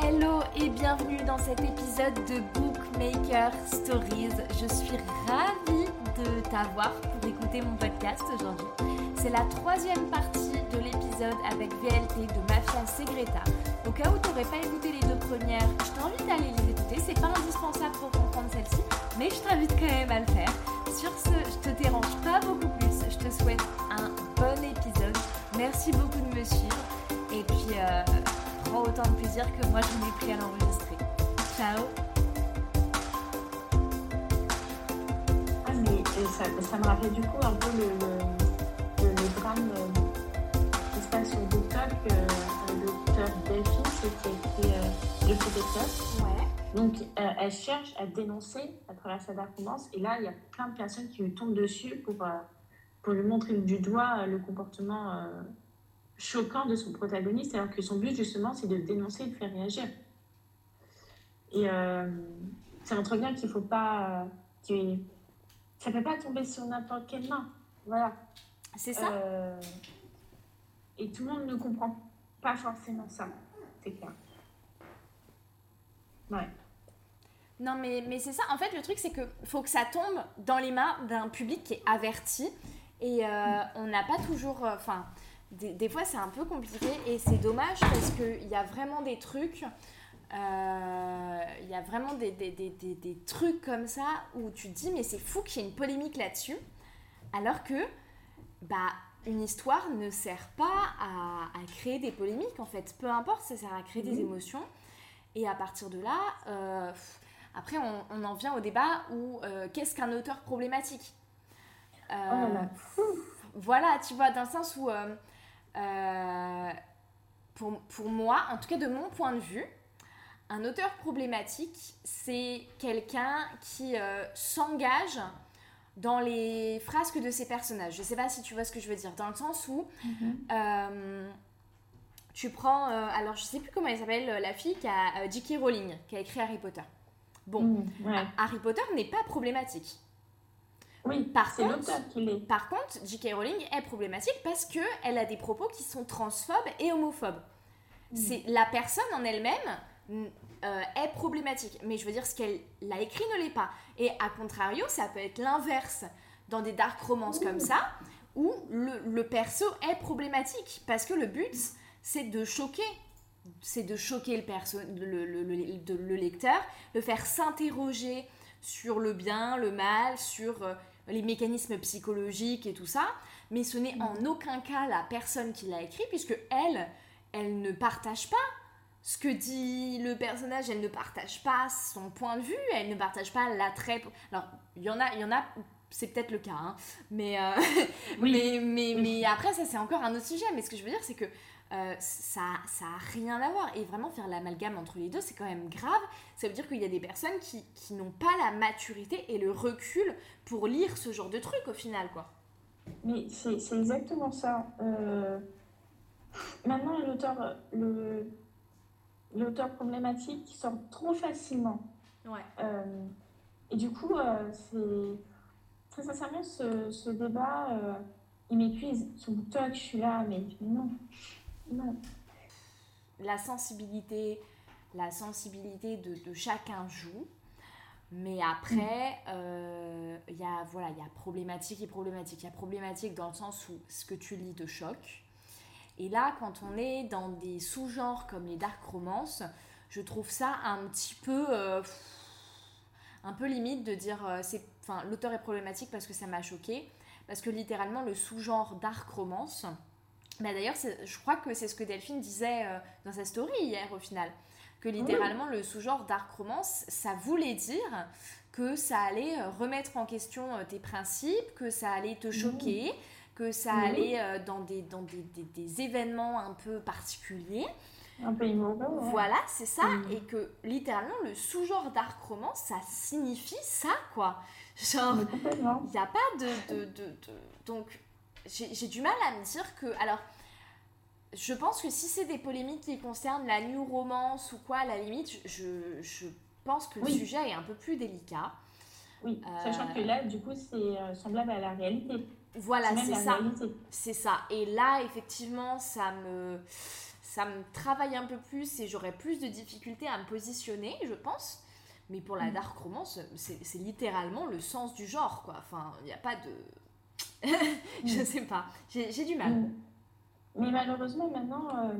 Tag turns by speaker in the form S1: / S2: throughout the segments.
S1: Hello et bienvenue dans cet épisode de Bookmaker Stories. Je suis ravie de t'avoir pour écouter mon podcast aujourd'hui. C'est la troisième partie de l'épisode avec VLT de Mafia Segreta. Au cas où tu n'aurais pas écouté les deux premières, je t'invite à aller les écouter. C'est pas indispensable pour comprendre celle-ci, mais je t'invite quand même à le faire. Sur ce, je te dérange pas beaucoup plus. Je te souhaite un bon épisode. Merci beaucoup de me suivre. Et puis, euh, prends autant de plaisir que moi je m'ai pris à l'enregistrer. Ciao
S2: Ah, mais euh, ça, ça me rappelle du coup un peu le, le, le, drame euh, qui se passe sur TikTok. Euh, le docteur Delphine, c'était euh, Le Faux
S1: Ouais.
S2: Donc, euh, elle cherche à dénoncer à travers sa performance. Et là, il y a plein de personnes qui lui tombent dessus pour, euh, pour lui montrer du doigt euh, le comportement euh, choquant de son protagoniste, alors que son but, justement, c'est de dénoncer et de faire réagir. Et euh, ça montre bien qu'il faut pas. euh, ça peut pas tomber sur n'importe quelle main. Voilà.
S1: C'est ça
S2: Euh, et tout le monde ne comprend pas forcément ça. C'est clair. Ouais.
S1: Non, mais, mais c'est ça. En fait, le truc, c'est que faut que ça tombe dans les mains d'un public qui est averti. Et euh, on n'a pas toujours. Enfin, des, des fois, c'est un peu compliqué. Et c'est dommage parce qu'il y a vraiment des trucs. euh, Il y a vraiment des, des, des, trucs comme ça où tu te dis, mais c'est fou qu'il y ait une polémique là-dessus. Alors que, bah, une histoire ne sert pas à, à créer des polémiques, en fait. Peu importe, ça sert à créer des émotions. Et à partir de là, euh, après, on, on en vient au débat où euh, qu'est-ce qu'un auteur problématique? Euh,
S2: Oh là là.
S1: Voilà, tu vois, dans le sens où, euh, pour, pour moi, en tout cas de mon point de vue, un auteur problématique, c'est quelqu'un qui euh, s'engage dans les frasques de ses personnages. Je sais pas si tu vois ce que je veux dire, dans le sens où euh, tu prends, euh, alors je sais plus comment elle s'appelle, la fille qui a J.K. Rowling, qui a écrit Harry Potter. Bon,
S2: Mm, ouais.
S1: Harry Potter n'est pas problématique.
S2: Oui,
S1: Par contre-. Par contre, J.K. Rowling est problématique parce que elle a des propos qui sont transphobes et homophobes. C'est la personne en elle-même euh, est problématique, mais je veux dire ce qu'elle a écrit ne l'est pas. Et à contrario, ça peut être l'inverse dans des dark romances comme ça, où le, le perso est problématique parce que le but c'est de choquer. C'est de choquer le, perso, le lecteur, le faire s'interroger sur le bien, le mal, sur euh, les mécanismes psychologiques et tout ça, mais ce n'est en aucun cas la personne qui l'a écrit, puisque elle, elle ne partage pas ce que dit le personnage, elle ne partage pas son point de vue, elle ne partage pas l'attrait. pour- Alors, il y en a, il y en a, c'est peut-être le cas, hein, mais, euh,
S2: Oui.
S1: mais, mais,
S2: Oui.
S1: mais après, ça c'est encore un autre sujet. Mais ce que je veux dire, c'est que euh, ça ça a rien à voir. Et vraiment, faire l'amalgame entre les deux, c'est quand même grave. Ça veut dire qu'il y a des personnes qui, qui n'ont pas la maturité et le recul pour lire ce genre de truc au final, quoi.
S2: Mais c'est c'est exactement ça. Euh, Maintenant, l'auteur le- l'auteur problématique sort trop facilement.
S1: Ouais.
S2: Euh, et du coup, euh, c'est très sincèrement, ce, ce débat, euh, il m'épuise. Sur TikTok, je suis là, mais non, non.
S1: La sensibilité, la sensibilité de, de chacun joue. Mais après, euh, il y a voilà, il y a problématique et problématique. Il y a problématique dans le sens où ce que tu lis te choque. Et là, quand on est dans des sous-genres comme les dark romances, je trouve ça un petit peu, euh, un peu limite de dire, euh, c'est, enfin, l'auteur est problématique parce que ça m'a choqué, parce que littéralement le sous-genre dark romance. Bah d'ailleurs, je crois que c'est ce que Delphine disait euh, dans sa story hier au final, que littéralement le sous-genre dark romance, ça voulait dire que ça allait euh, remettre en question euh, tes principes, que ça allait te choquer, que ça allait dans, des, dans des, des- des événements un peu particuliers.
S2: Un peu ouais.
S1: Voilà, c'est ça.
S2: Mhm.
S1: Et que littéralement, le sous-genre dark romance, ça signifie ça, quoi. Genre, il n'y a pas de... de, de, de- Donc, j'ai du mal à me dire que... Alors, je pense que si c'est des polémiques qui concernent la new romance ou quoi, à la limite, je, je pense que le sujet est un peu plus délicat.
S2: Oui,
S1: Euh,
S2: sachant que là, du coup, c'est euh, semblable à la réalité.
S1: Voilà,
S2: c'est
S1: ça. C'est ça. Et là, effectivement, ça me, ça ça me travaille un peu plus et j'aurais plus de difficultés à me positionner, je pense. Mais pour la mm. dark romance, c'est littéralement le sens du genre, quoi. Enfin, il n'y a pas de... je mm. sais pas, j'ai du mal. Mm.
S2: Mais malheureusement, maintenant, euh,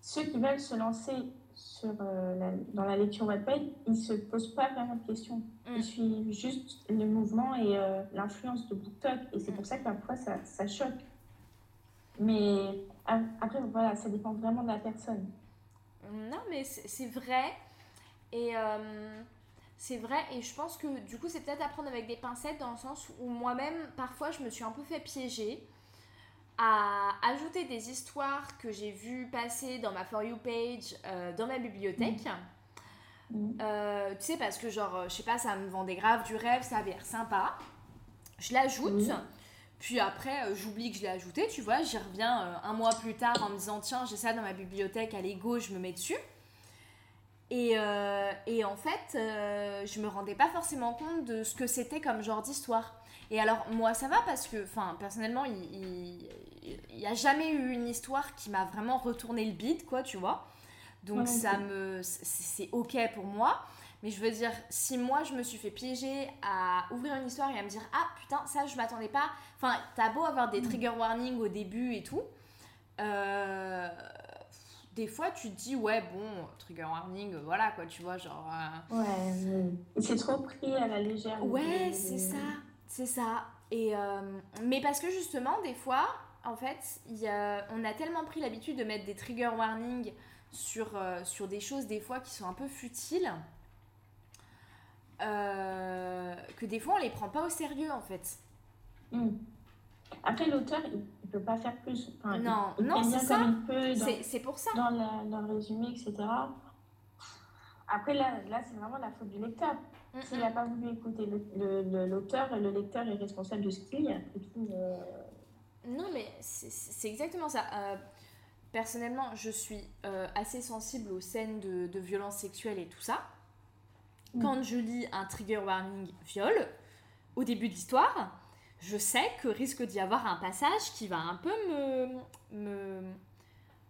S2: ceux qui veulent se lancer sur, euh, dans la lecture webpage, ils ne se posent pas vraiment de questions. Ils suivent juste le mouvement et euh, l'influence de BookTok. Et c'est pour ça que parfois, ça, ça choque. Mais après, voilà, ça dépend vraiment de la personne.
S1: Non, mais c'est vrai. Et c'est vrai, et je pense que du coup, c'est peut-être à prendre avec des pincettes dans le sens où moi-même, parfois, je me suis un peu fait piéger à ajouter des histoires que j'ai vues passer dans ma For You page, euh, dans ma bibliothèque. Mmh. Mmh. Euh, tu sais, parce que genre, je sais pas, ça me vendait grave du rêve, ça avait l'air sympa. Je l'ajoute. Mmh. Puis après, j'oublie que je l'ai ajouté, tu vois. J'y reviens un mois plus tard en me disant, tiens, j'ai ça dans ma bibliothèque, allez, go, je me mets dessus. Et, euh, et, en fait, euh, je me rendais pas forcément compte de ce que c'était comme genre d'histoire. Et alors, moi, ça va parce que, enfin, personnellement, il n'y a jamais eu une histoire qui m'a vraiment retourné le bide, quoi, tu vois. Donc, ça me. C'est ok pour moi. Mais je veux dire, si moi je me suis fait piéger à ouvrir une histoire et à me dire Ah putain, ça je m'attendais pas. Enfin, t'as beau avoir des mm. trigger warnings au début et tout. Euh, des fois tu te dis ouais bon trigger warning voilà quoi tu vois genre
S2: euh, ouais c'est trop pris à la légère.
S1: Ouais c'est ça c'est ça. Et euh, mais parce que justement des fois en fait y a, on a tellement pris l'habitude de mettre des trigger warnings sur, euh, sur des choses des fois qui sont un peu futiles que des fois on les prend pas au sérieux en fait.
S2: Mmh. Après, l'auteur, il peut pas faire plus.
S1: non, non, c'est ça. C'est pour ça.
S2: Dans, le résumé, etc. Après, là, là c'est vraiment la faute du lecteur. S'il n'a pas voulu écouter l'auteur, le, le, lecteur est responsable de ce qu'il y a. Euh.
S1: Non, mais c'est exactement ça. Euh, personnellement, je suis euh, assez sensible aux scènes de, de violence sexuelle et tout ça. Mm. Quand je lis un trigger warning viol, au début de l'histoire, je sais que risque d'y avoir un passage qui va un peu me. me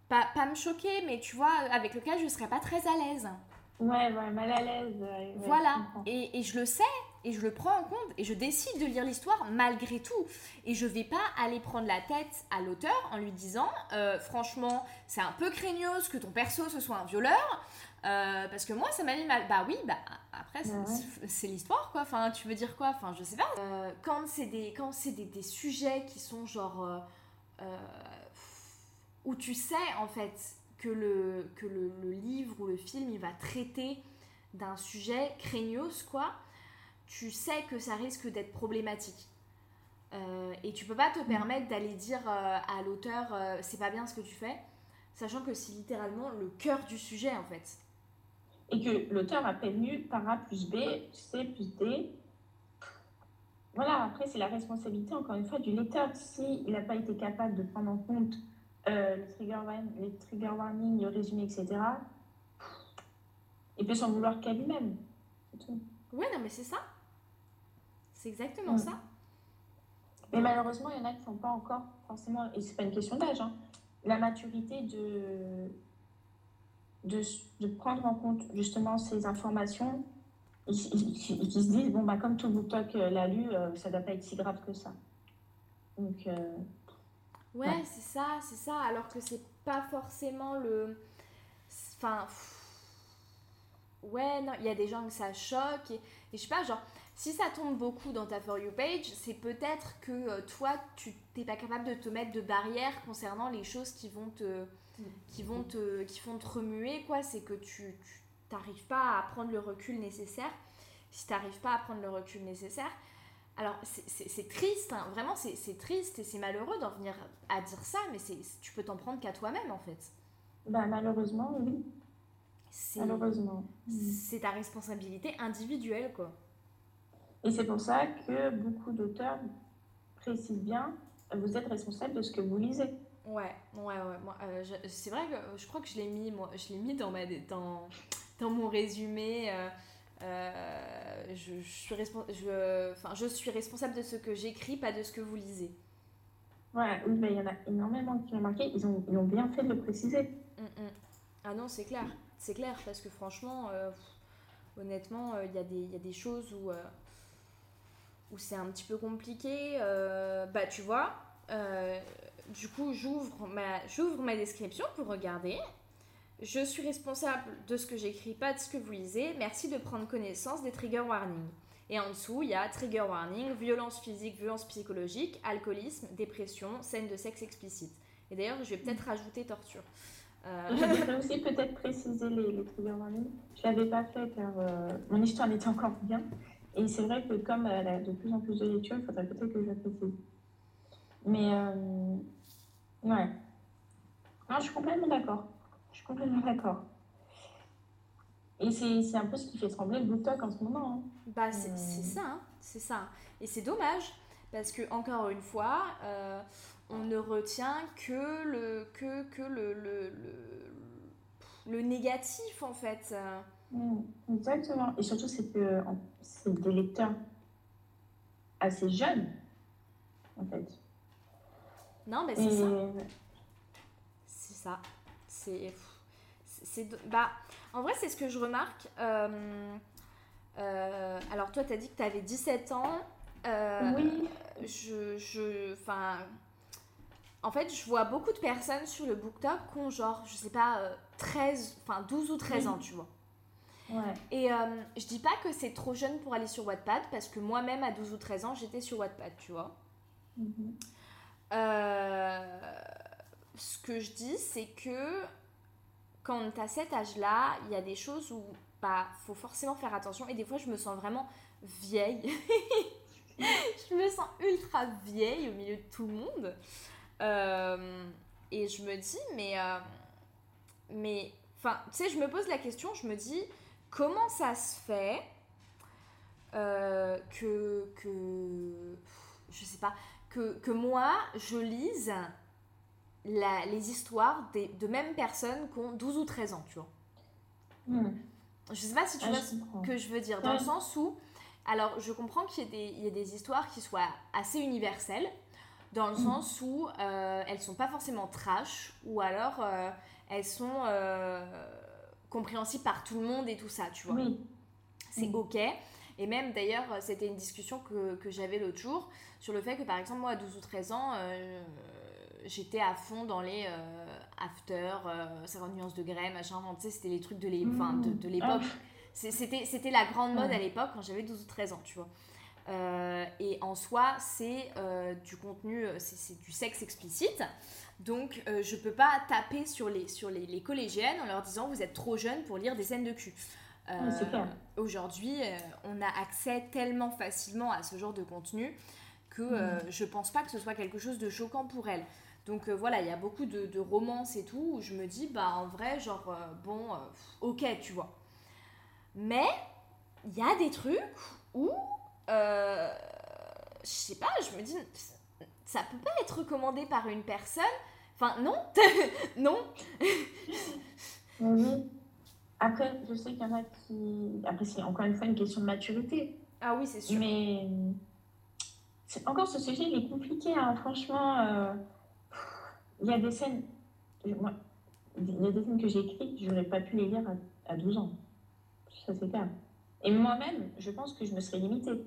S1: pas, pas me choquer, mais tu vois, avec lequel je ne serais pas très à l'aise.
S2: Ouais, ouais, mal à l'aise.
S1: voilà, et, et, je le sais, et je le prends en compte, et je décide de lire l'histoire malgré tout. Et je vais pas aller prendre la tête à l'auteur en lui disant, euh, franchement, c'est un peu craignos que ton perso ce soit un violeur. Euh, parce que moi, ça m'a mis mal. Bah oui, bah après, c'est l'histoire, quoi. Enfin, tu veux dire quoi? Enfin, je sais pas. Euh, quand c'est des, quand c'est des, des, sujets qui sont genre. Euh, où tu sais, en fait, que, le, que le, le, livre ou le film, il va traiter d'un sujet craignos, quoi. Tu sais que ça risque d'être problématique. et tu peux pas te mm. permettre d'aller dire à l'auteur, c'est pas bien ce que tu fais sachant que c'est littéralement le cœur du sujet en fait
S2: et que l'auteur a prévenu par A plus B, C plus D. Voilà, après, c'est la responsabilité, encore une fois, du lecteur. S'il n'a pas été capable de prendre en compte euh, les, trigger, les trigger warnings, le résumé, etc., il peut s'en vouloir qu'à lui-même.
S1: Ouais, non, mais c'est ça. C'est exactement mm. ça.
S2: Mais malheureusement, il y en a qui ne font pas encore forcément, et c'est pas une question d'âge, hein, la maturité de de, de, prendre en compte justement ces informations et, qui se disent bon bah comme tout BookTok euh, l'a lu euh, ça doit pas être si grave que ça. Donc euh,
S1: ouais, c'est ça c'est ça alors que c'est pas forcément le enfin ouais non il y a des gens que ça choque et, et, je sais pas genre si ça tombe beaucoup dans ta For You page c'est peut-être que toi tu t'es pas capable de te mettre de barrières concernant les choses qui vont te qui vont te, qui font te remuer, quoi. C'est que tu n'arrives pas à prendre le recul nécessaire. Si tu n'arrives pas à prendre le recul nécessaire, alors c'est triste, hein. vraiment c'est triste et c'est malheureux d'en venir à dire ça, mais tu peux t'en prendre qu'à toi-même en fait.
S2: Bah, malheureusement, oui. Malheureusement.
S1: C'est ta responsabilité individuelle, quoi.
S2: Et c'est pour ça que beaucoup d'auteurs précisent bien, vous êtes responsable de ce que vous lisez.
S1: Ouais, ouais, ouais. Euh, c'est vrai que je crois que je l'ai mis, moi, je l'ai mis dans, ma, dans, dans mon résumé. Euh, euh, je, je, suis je, enfin, je suis responsable de ce que j'écris, pas de ce que vous lisez.
S2: Ouais, oui, il y en a énormément qui ont marqué. Ils ont, ils ont bien fait de le préciser.
S1: Mm, mm. Ah non, c'est clair. C'est clair, parce que franchement, euh, honnêtement, il y, a des- il y a des choses où, où c'est un petit peu compliqué. bah, tu vois, euh, du coup, j'ouvre ma, j'ouvre ma description pour regarder. Je suis responsable de ce que j'écris, pas de ce que vous lisez. Merci de prendre connaissance des trigger warnings. Et en dessous, il y a trigger warning, violence physique, violence psychologique, alcoolisme, dépression, scène de sexe explicite. Et d'ailleurs, je vais peut-être rajouter torture. Euh,
S2: Je voudrais aussi peut-être préciser les, les trigger warnings. Je l'avais pas fait car euh, mon histoire était encore bien. Et c'est vrai que comme elle a de plus en plus de lectures, il faudrait peut-être que je la précise. Mais euh, ouais. Non, je suis complètement d'accord. Je suis complètement d'accord. Et c'est un peu ce qui fait trembler le BookTok en ce moment. hein.
S1: Bah, c'est
S2: Euh.
S1: ça, hein, c'est ça. Et c'est dommage, parce que, encore une fois, euh, on ne retient que le, que, que le, le, le, le négatif, en fait.
S2: Mm, exactement. Et surtout, c'est que en- c'est des lecteurs assez jeunes, en fait.
S1: Non, mais
S2: Et
S1: c'est ça. C'est ça. C'est. c'est- c'est do- Bah, en vrai, c'est ce que je remarque. Euh, euh, alors, toi, tu as dit que tu avais 17 ans. Euh,
S2: oui,
S1: je, je, enfin, en fait, je vois beaucoup de personnes sur le BookTok qui ont genre, je sais pas, euh, 13, enfin 12 ou 13
S2: Oui.
S1: ans, tu vois.
S2: ouais.
S1: Et euh, je dis pas que c'est trop jeune pour aller sur Wattpad, parce que moi-même, à 12 ou 13 ans, j'étais sur Wattpad, tu vois.
S2: Mhm.
S1: Euh, ce que je dis, c'est que quand t'as cet âge-là, il y a des choses où bah faut forcément faire attention. Et des fois, je me sens vraiment vieille. je me sens ultra vieille au milieu de tout le monde. Euh, et je me dis, mais. euh, mais. Enfin, tu sais, je me pose la question, je me dis, comment ça se fait euh, que. que je sais pas que, que moi, je lise la- les histoires des, de mêmes personnes qui ont 12 ou 13 ans, tu vois.
S2: Mm.
S1: Je sais pas si tu
S2: Ah,
S1: vois ce que je veux dire, dans le sens où, alors je comprends qu'il y, ait des- il y des histoires qui soient assez universelles, dans le
S2: Mm.
S1: sens où euh, elles sont pas forcément trash, ou alors euh, elles sont euh, compréhensibles par tout le monde et tout ça, tu vois
S2: Oui,
S1: c'est
S2: Mm.
S1: ok. Et même d'ailleurs, c'était une discussion que, que j'avais l'autre jour sur le fait que par exemple, moi à 12 ou 13 ans, euh, j'étais à fond dans les euh, after, euh, 50 nuances de grey, machin, enfin, tu sais, c'était les trucs de de l'époque. C'est- C'était la grande mode à l'époque quand j'avais 12 ou 13 ans, tu vois. Euh, et en soi, c'est euh, du contenu, c'est c'est du sexe explicite. Donc, euh, je peux pas taper sur les, sur les, les collégiennes en leur disant vous êtes trop jeunes pour lire des scènes de cul.
S2: C'est clair.
S1: Aujourd'hui, euh, on a accès tellement facilement à ce genre de contenu que euh, je pense pas que ce soit quelque chose de choquant pour elles. Donc euh, voilà, il y a beaucoup de, de romances et tout où je me dis, bah en vrai, genre, euh, bon, euh, ok, tu vois. Mais il y a des trucs où, euh, je sais pas, je me dis, ça peut pas être recommandé par une personne. Enfin, non, non.
S2: oui. Après, je sais qu'il y en a qui. Après, c'est encore une fois une question de maturité.
S1: Ah oui, c'est sûr.
S2: Mais c'est- encore ce sujet, il est compliqué. hein. Franchement, euh, il y a des scènes. moi, il y a des scènes que j'ai écrites, je n'aurais pas pu les lire à, à 12 ans. Ça, c'est clair. Et moi-même, je pense que je me serais limitée.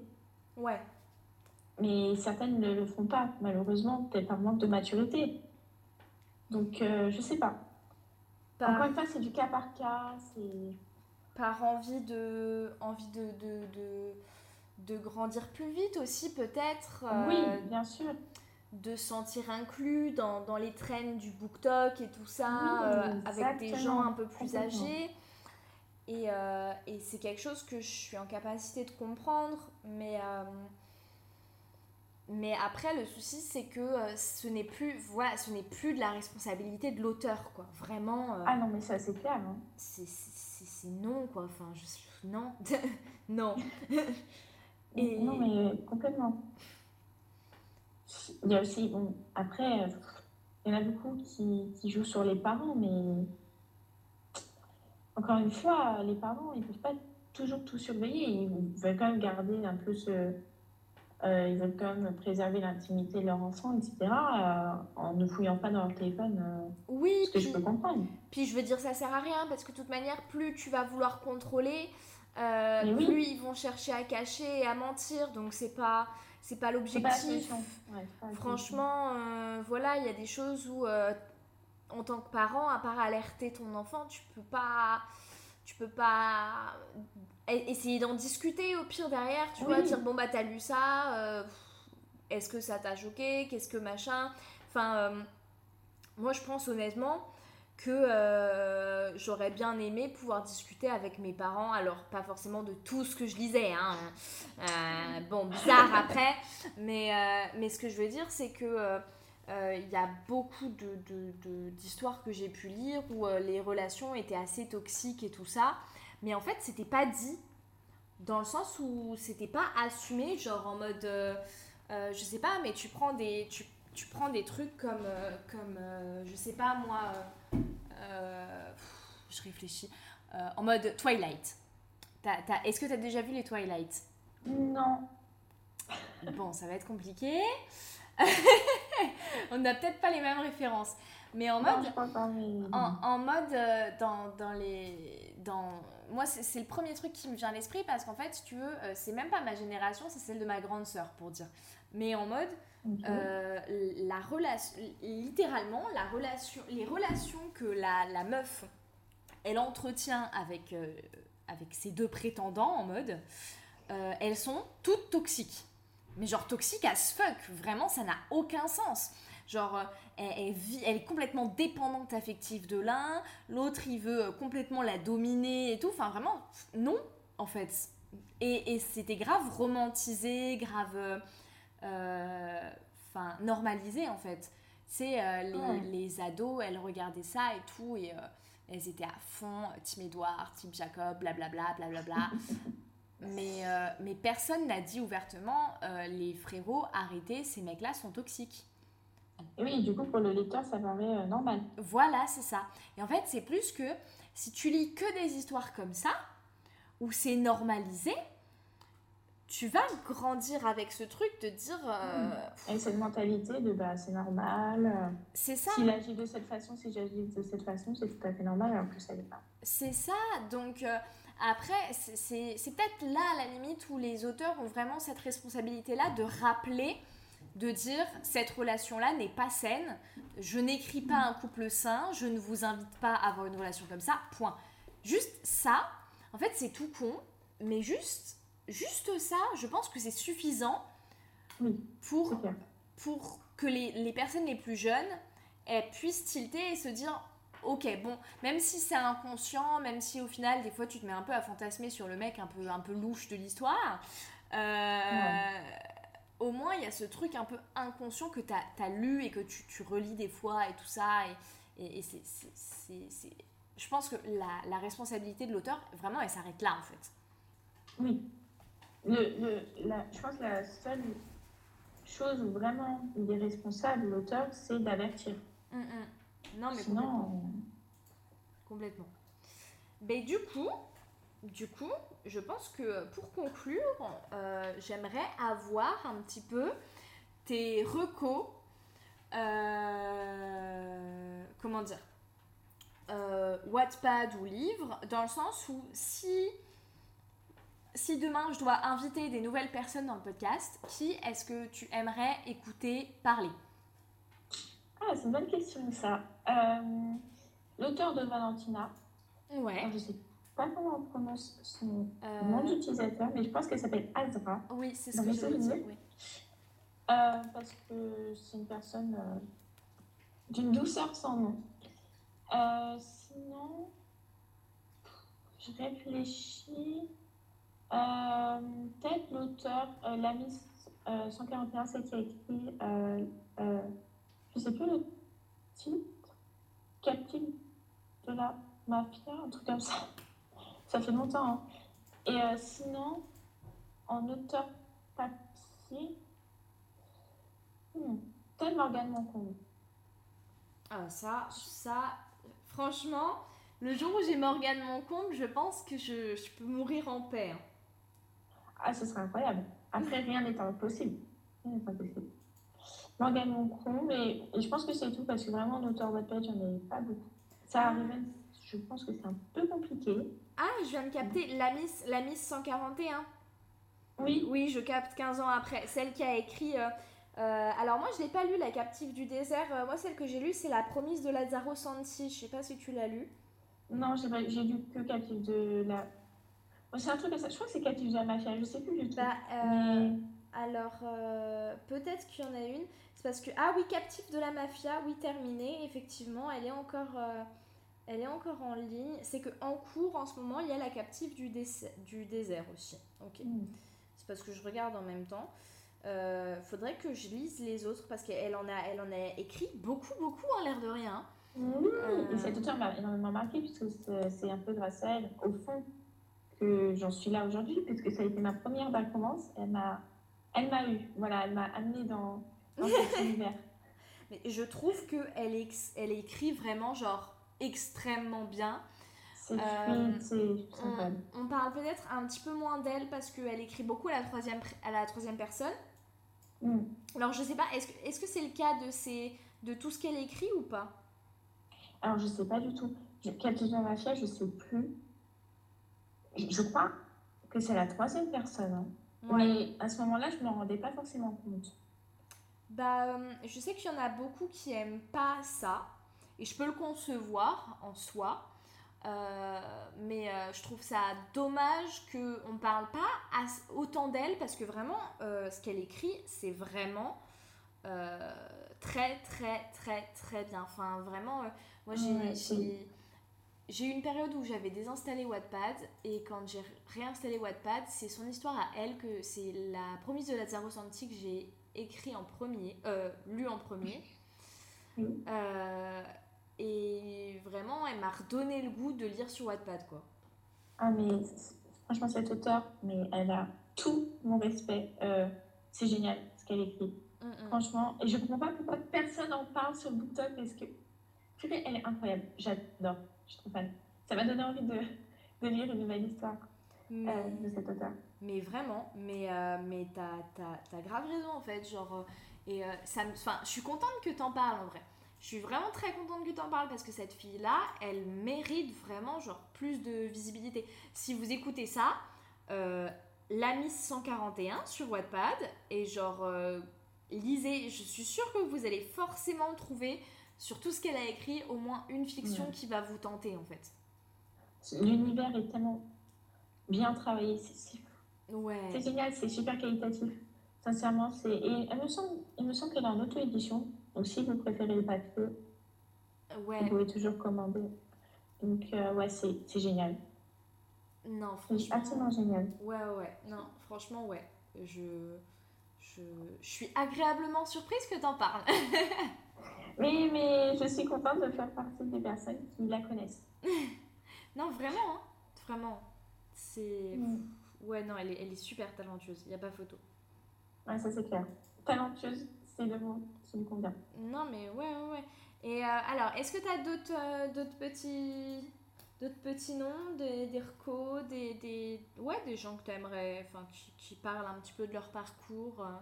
S1: Ouais.
S2: Mais certaines ne le font pas, malheureusement, peut-être par manque de maturité. Donc, euh, je sais pas.
S1: Par-
S2: Encore une fois, c'est du cas par cas. C'est.
S1: par envie de envie de, de, de, de grandir plus vite aussi peut-être euh,
S2: Oui, bien sûr.
S1: de se sentir inclus dans, dans les traînes du BookTok et tout ça
S2: Oui,
S1: euh, avec des gens un peu plus âgés et, euh, et c'est quelque chose que je suis en capacité de comprendre mais mais après le souci c'est que euh, ce n'est plus voilà ce n'est plus de la responsabilité de l'auteur quoi vraiment euh,
S2: Ah non, mais ça, c'est clair. hein.
S1: c'est non quoi enfin je non non Et-
S2: Non, mais complètement. Il y a aussi, bon, après, euh, il y en a beaucoup qui, qui jouent sur les parents, mais encore une fois, les parents, ils ne peuvent pas toujours tout surveiller. Ils veulent quand même garder un peu ce, euh, ils veulent quand même préserver l'intimité de leur enfant, etc., euh, en ne fouillant pas dans leur téléphone. euh,
S1: Oui,
S2: ce que je peux comprendre.
S1: puis je veux dire, ça sert à rien parce que de toute manière, plus tu vas vouloir contrôler,
S2: oui.
S1: plus ils vont chercher à cacher et à mentir. Donc c'est pas, c'est pas l'objectif.
S2: Ouais.
S1: Franchement, voilà, il y a des choses où, en tant que parent, à part alerter ton enfant, tu peux pas, tu peux pas essayer d'en discuter au pire derrière. Tu
S2: Oui.
S1: vois, dire bon bah t'as lu ça, euh, est-ce que ça t'a choqué, qu'est-ce que machin. Enfin, euh, moi je pense honnêtement que euh, j'aurais bien aimé pouvoir discuter avec mes parents, alors pas forcément de tout ce que je lisais, hein. Bon, bizarre après, mais, mais ce que je veux dire, c'est que euh, il y a beaucoup de, de- de- d'histoires que j'ai pu lire où euh, les relations étaient assez toxiques et tout ça, mais en fait, c'était pas dit, dans le sens où c'était pas assumé, genre en mode, euh, euh, je sais pas, mais tu prends des, tu, tu prends des trucs comme, euh, comme je sais pas moi, je réfléchis, en mode Twilight. Est-ce que tu as déjà vu les Twilight?
S2: Non.
S1: Bon, ça va être compliqué. On n'a peut-être pas les mêmes références. Mais en mode, en, en mode euh, dans, dans les. Dans... Moi, c'est le premier truc qui me vient à l'esprit parce qu'en fait, si tu veux, euh, c'est même pas ma génération, c'est celle de ma grande sœur pour dire. Mais en mode, euh, la relation, littéralement, la relation, les relations que la, la meuf, elle entretient avec, euh, avec ses deux prétendants en mode, euh, elles sont toutes toxiques. Mais genre toxiques as fuck, vraiment ça n'a aucun sens. Genre, euh, elle, elle vit, elle est complètement dépendante affective de l'un, l'autre il veut euh, complètement la dominer et tout. Enfin vraiment, non, en fait. Et, et c'était grave romantisé, grave. euh, Enfin, normalisé en fait. C'est euh, les, ados, elles regardaient ça et tout, et euh, elles étaient à fond, Team Edouard, Team Jacob, blablabla, blablabla. mais, euh, mais personne n'a dit ouvertement, les frérots, arrêtez, ces mecs-là sont toxiques.
S2: Et oui, du coup, pour le lecteur, ça paraît euh, normal.
S1: Voilà, c'est ça. Et en fait, c'est plus que si tu lis que des histoires comme ça, où c'est normalisé, tu vas grandir avec ce truc de dire euh,
S2: Et cette mentalité de bah, c'est normal. euh,
S1: c'est ça,
S2: S'il agit de cette façon, si j'agis de cette façon, c'est tout à fait normal, alors que ça l'est pas.
S1: c'est ça. Donc euh, après, c'est- c'est c'est peut-être là à la limite où les auteurs ont vraiment cette responsabilité-là de rappeler, de dire cette relation-là n'est pas saine. Je n'écris pas un couple sain, je ne vous invite pas à avoir une relation comme ça. Point. Juste ça, en fait, c'est tout con, mais juste, juste ça, je pense que c'est suffisant pour pour que les, les personnes les plus jeunes elles puissent tilter et se dire ok bon même si c'est inconscient même si au final des fois tu te mets un peu à fantasmer sur le mec un peu un peu louche de l'histoire euh, au moins il y a ce truc un peu inconscient que tu as, lu et que tu, tu relis des fois et tout ça et, et, et c'est, je pense que la, la responsabilité de l'auteur vraiment elle s'arrête là en fait
S2: Oui. Le, le, la, je pense que la seule chose où vraiment il est responsable, l'auteur, c'est d'avertir.
S1: Mm, mm. non mais complètement.
S2: Sinon,
S1: Complètement. Mais du coup, du coup, je pense que pour conclure, euh, j'aimerais avoir un petit peu tes recos. euh, comment dire euh, Wattpad ou livre, dans le sens où si, si demain je dois inviter des nouvelles personnes dans le podcast, qui est-ce que tu aimerais écouter parler?
S2: Ah, c'est une bonne question, ça. Euh, L'auteur de Valentina,
S1: Ouais.
S2: alors, je sais pas comment on prononce son
S1: Euh,
S2: nom d'utilisateur, mais je pense qu'elle s'appelle Azra.
S1: oui, c'est ce
S2: Dans
S1: que
S2: mes
S1: je veux dire.
S2: souvenirs.
S1: oui.
S2: Euh, parce que c'est une personne euh, d'une douceur sans nom. Euh, sinon, je réfléchis. Peut-être l'auteur, l'ami euh, 141, c'est qui a écrit, je sais plus le titre, Captive de la mafia, un truc comme ça. Ça fait longtemps. hein. Et euh, sinon, en auteur papier, Hmm. Peut-être Morgane Moncombe.
S1: Ah, ça, ça, franchement, le jour où j'ai Morgane Moncombe, je pense que je, je peux mourir en paix. hein.
S2: Ah, ce serait incroyable. Après, rien n'est impossible. Rien n'est impossible. Morgane Moncron, mais je pense que c'est tout parce que vraiment, en auteur Wattpad, j'en ai pas beaucoup. Ça arrive, je pense que c'est un peu compliqué.
S1: Ah, je viens de capter la Miss, la Miss 141.
S2: Oui.
S1: Oui, je capte 15 ans après. Celle qui a écrit. euh, euh, alors, moi, je l'ai pas lu, La captive du désert. Euh, moi, celle que j'ai lue, c'est La promise de Lazzaro Santi. Je sais pas si tu l'as lu.
S2: Non, j'ai lu que Captif de la. Bon, c'est un truc ça. Je crois que c'est Captif de la mafia, je sais plus du tout.
S1: Bah,
S2: Mais
S1: alors, peut-être qu'il y en a une. C'est parce que. Ah oui, Captif de la mafia, oui, terminée. Effectivement, elle est encore. Elle est encore en ligne. C'est que en cours, en ce moment, il y a la captive du, dés- du désert aussi. Ok.
S2: Hmm.
S1: C'est parce que je regarde en même temps. Euh, faudrait que je lise les autres parce qu'elle en a, elle en a écrit beaucoup, beaucoup, en l'air de rien. Euh.
S2: et cet auteur m'a énormément marqué puisque c'est un peu grâce à elle, au fond, que j'en suis là aujourd'hui, puisque ça a été ma première balle romance. Elle m'a, elle m'a eu, voilà, elle m'a amenée dans, dans cet univers.
S1: Mais je trouve que elle, ex- elle écrit vraiment genre extrêmement bien. Euh. On, on parle peut-être un petit peu moins d'elle parce qu'elle écrit beaucoup à la troisième, à la troisième personne.
S2: Hmm.
S1: Alors je sais pas, est-ce que c'est le cas de, ces, de tout ce qu'elle écrit ou pas?
S2: Alors, je sais pas du tout. Mafia, je sais plus. Je, je crois que c'est la troisième personne. hein. Mais à ce moment-là, je ne m'en rendais pas forcément compte.
S1: Bah, euh, je sais qu'il y en a beaucoup qui aiment pas ça, et je peux le concevoir en soi, euh, mais euh, je trouve ça dommage qu'on ne parle pas as- autant d'elle, parce que vraiment, euh, ce qu'elle écrit, c'est vraiment très, très, très, très bien. Enfin, vraiment, moi j'ai. Eu une période où j'avais désinstallé Wattpad et quand j'ai réinstallé Wattpad, c'est son histoire à elle que c'est la promise de Lazzaro Santi que j'ai écrit en premier, lu en premier. Et vraiment, elle m'a redonné le goût de lire sur Wattpad, quoi.
S2: Ah, mais franchement, cette auteure, mais elle a tout mon respect. Euh, c'est génial ce qu'elle écrit.
S1: Mm, mm.
S2: Franchement, et je comprends pas pourquoi personne en parle sur BookTok parce que purée, elle est incroyable. J'adore. Je suis trop fan. Ça m'a donné envie de, de lire une nouvelle histoire
S1: Mais,
S2: euh, de cette auteure.
S1: mais vraiment, mais, euh, mais t'as, grave raison en fait. Genre, euh, et ça je suis contente que t'en parles en vrai. Je suis vraiment très contente que t'en parles parce que cette fille-là, elle mérite vraiment genre plus de visibilité. Si vous écoutez ça, euh, la Miss 141 sur Wattpad et genre euh, lisez. Je suis sûre que vous allez forcément trouver sur tout ce qu'elle a écrit au moins une fiction qui va vous tenter en fait.
S2: L'univers est tellement bien travaillé. C'est c'est-
S1: Ouais.
S2: c'est génial, c'est super qualitatif. Sincèrement, c'est. Et elle me semble, il me semble qu'elle est en auto-édition. Donc, si vous préférez le papier, vous
S1: Ouais.
S2: pouvez toujours commander. Donc, euh, ouais, c'est génial.
S1: Non, franchement.
S2: absolument génial.
S1: Ouais, ouais. Non, franchement, ouais. Je, je, je suis agréablement surprise que t'en parles.
S2: Oui, mais je suis contente de faire partie des personnes qui la connaissent.
S1: non, vraiment, hein. Vraiment. C'est.
S2: Mm.
S1: Ouais, non, elle est, elle est super talentueuse, il a pas photo.
S2: Ouais, ça c'est clair. Talentueuse, c'est le mot qui me convient.
S1: Non, mais ouais, ouais, ouais. Et euh, alors, est-ce que t'as d'autres euh, d'autres petits. D'autres petits noms, des, des recos, des, des. Ouais, des gens que t'aimerais. Enfin, qui, qui parlent un petit peu de leur parcours. euh?